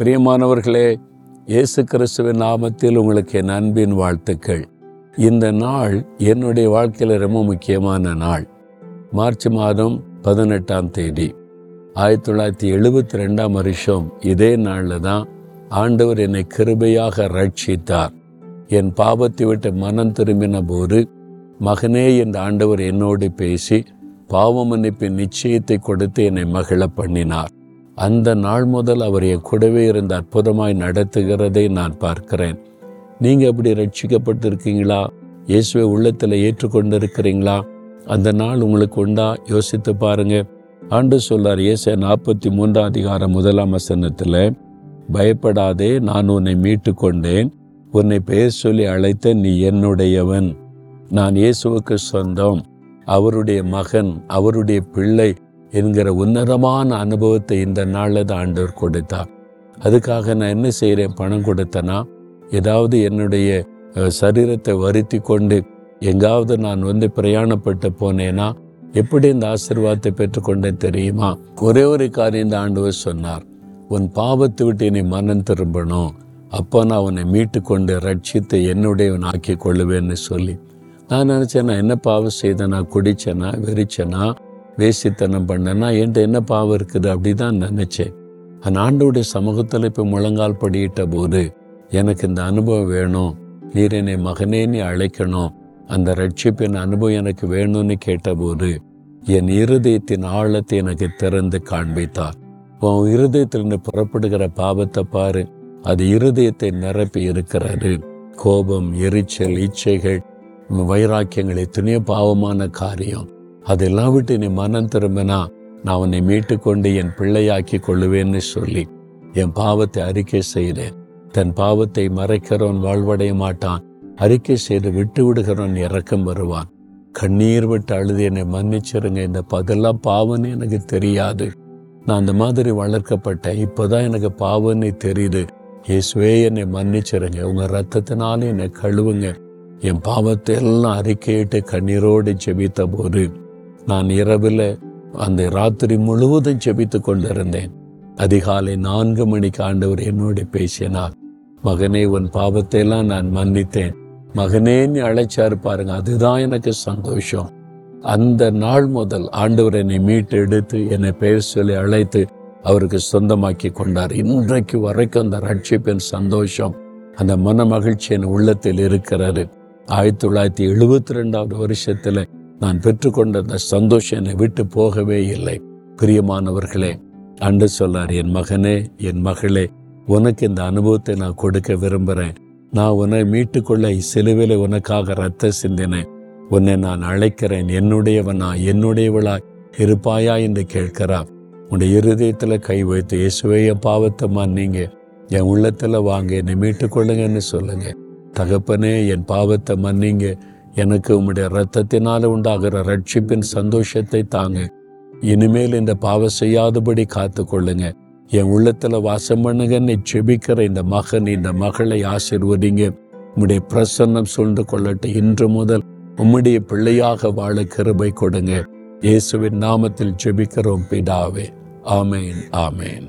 பிரியமானவர்களே இயேசு கிறிஸ்துவின் நாமத்தில் உங்களுக்கு என் அன்பின் வாழ்த்துக்கள். இந்த நாள் என்னுடைய வாழ்க்கையில் ரொம்ப முக்கியமான நாள். மார்ச் மாதம் பதினெட்டாம் தேதி. ஆயிரத்தி தொள்ளாயிரத்தி எழுபத்தி ரெண்டாம் வருஷம் இதே நாளில் தான் ஆண்டவர் என்னை கிருபையாக ரட்சித்தார். என் பாவத்தை விட்டு மனம் திரும்பின போது மகனே என்ற ஆண்டவர் என்னோடு பேசி பாவ மன்னிப்பின் நிச்சயத்தை கொடுத்து என்னை மகிழ பண்ணினார். அந்த நாள் முதல் அவர் என் கூடவே இருந்து அற்புதமாய் நடத்துகிறதை நான் பார்க்கிறேன். நீங்க எப்படி ரட்சிக்கப்பட்டிருக்கீங்களா? இயேசுவை உள்ளத்தில் ஏற்றுக்கொண்டிருக்கிறீங்களா? அந்த நாள் உங்களுக்கு உண்டா? யோசித்து பாருங்க. ஆண்டு சொல்லார் இயேச நாற்பத்தி மூன்றாம் அதிகாரம் முதலாம் வசனத்தில் பயப்படாதே நான் உன்னை மீட்டு கொண்டேன் உன்னை பெயர் சொல்லி அழைத்த நீ என்னுடையவன். நான் இயேசுவுக்கு சொந்தம். அவருடைய மகன் அவருடைய பிள்ளை என்கிற உன்னதமான அனுபவத்தை இந்த நாளில் தான் ஆண்டவர் கொடுத்தார். அதுக்காக நான் என்ன செய்கிறேன் பணம் கொடுத்தனா? ஏதாவது என்னுடைய சரீரத்தை வருத்தி கொண்டு எங்காவது நான் வந்து பிரயாணப்பட்டு போனேனா? எப்படி இந்த ஆசீர்வாதத்தை பெற்றுக்கொண்டேன் தெரியுமா? ஒரே ஒரு காரியம் இந்த ஆண்டவர் சொன்னார். உன் பாவத்தை விட்டு நீ மனம் திரும்பணும். அப்போ நான் உன்னை மீட்டு கொண்டு ரட்சித்து என்னுடையவன் ஆக்கி கொள்ளுவேன்னு சொல்லி. நான் நினச்சேன் நான் என்ன பாவம் செய்தேன்? நான் குடிச்சேனா? வெறிச்சேனா? வேசித்தனம் பண்ணேன்னா என்கிட்ட என்ன பாவம் இருக்குது அப்படி தான் நினச்சேன். அந்த ஆண்டோடைய சமூகத்தில் இப்போ முழங்கால் படியிட்ட போது எனக்கு இந்த அனுபவம் வேணும். நீர் என்னை மகனே நீ அழைக்கணும். அந்த ரட்சிப்பின் அனுபவம் எனக்கு வேணும்னு கேட்டபோது என் இருதயத்தின் ஆழத்தை எனக்கு திறந்து காண்பித்தார். உன் இருதயத்திலிருந்து புறப்படுகிற பாவத்தை பாரு. அது இருதயத்தை நிரப்பி இருக்கிறது. கோபம் எரிச்சல் இச்சைகள் வைராக்கியங்கள் எத்தனையோ பாவமான காரியம். அதெல்லாம் விட்டு நீ மனம் திரும்பினா நான் உன்னை மீட்டுக்கொண்டு என் பிள்ளையாக்கி கொள்ளுவேன்னு சொல்லி என் பாவத்தை அறிக்கை செய்கிறேன் தன் பாவத்தை மறைக்கிறவன் வாழ்வடைய மாட்டான். அறிக்கை செய்து விட்டு விடுகிறவன் இறக்கம் வருவான். கண்ணீர் விட்டு அழுது என்னை மன்னிச்சிருங்க. இந்த பதிலாம் பாவம்னு எனக்கு தெரியாது. நான் அந்த மாதிரி வளர்க்கப்பட்டேன் இப்போதான் எனக்கு பாவம்னு தெரியுது. இயேசுவே என்னை மன்னிச்சிருங்க. உங்க ரத்தத்தினால என்னை கழுவுங்க. என் பாவத்தை எல்லாம் அறிக்கையிட்டு கண்ணீரோடு செபித்த போது நான் இரவில் அந்த ராத்திரி முழுவதும் செபித்து கொண்டிருந்தேன். அதிகாலை நான்கு மணிக்கு ஆண்டவர் என்னோடு பேசினார். மகனே உன் பாவத்தை எல்லாம் நான் மன்னித்தேன். மகனே நீ அழைச்சாரு பாருங்க அதுதான் எனக்கு சந்தோஷம். அந்த நாள் முதல் ஆண்டவர் என்னை மீட்டு எடுத்து என்னை பெயர் சொல்லி அழைத்து அவருக்கு சொந்தமாக்கி கொண்டார். இன்றைக்கு வரைக்கும் அந்த ரட்சிப்பின் சந்தோஷம் அந்த மன மகிழ்ச்சி என் உள்ளத்தில் இருக்கிறது. ஆயிரத்தி தொள்ளாயிரத்தி எழுபத்தி ரெண்டாவது வருஷத்துல நான் பெற்றுக்கொண்ட அந்த சந்தோஷம் என்னை விட்டு போகவே இல்லை. பிரியமானவர்களே அன்று சொல்லார் என் மகனே என் மகளே உனக்கு இந்த அனுபவத்தை நான் கொடுக்க விரும்புகிறேன். நான் உன்னை மீட்டுக்கொள்ள சிலுவில உனக்காக ரத்த சிந்தினேன். உன்னை நான் அழைக்கிறேன். என்னுடையவனா என்னுடையவளா இருப்பாயா? என்று கேட்கிறார். உன்னுடைய இருதயத்தில் கை வைத்து இயேசுவைய பாவத்தம்மா பாவத்தை என் உள்ளத்தில் வாங்க என்னை மீட்டுக்கொள்ளுங்கன்னு சொல்லுங்க. தகப்பனே என் பாவத்தை மன்னிங்க எனக்கு உம்முடைய ரத்தத்தினால உண்டாகிற ரட்சிப்பின் சந்தோஷத்தை தாங்க. இனிமேல் இந்த பாவம் செய்யாதபடி காத்து கொள்ளுங்க என் உள்ளத்துல வாசம் பண்ணுங்கன்னு செபிக்கிற இந்த மகன் இந்த மகளை ஆசிர்வதிங்க. உம்முடைய பிரசன்னம் சூழ்ந்து கொள்ளட்டும் இன்று முதல் உம்முடைய பிள்ளையாக வாழ கிருபை கொடுங்க. இயேசுவின் நாமத்தில் செபிக்கிறோம் பிதாவே. ஆமேன் ஆமேன்.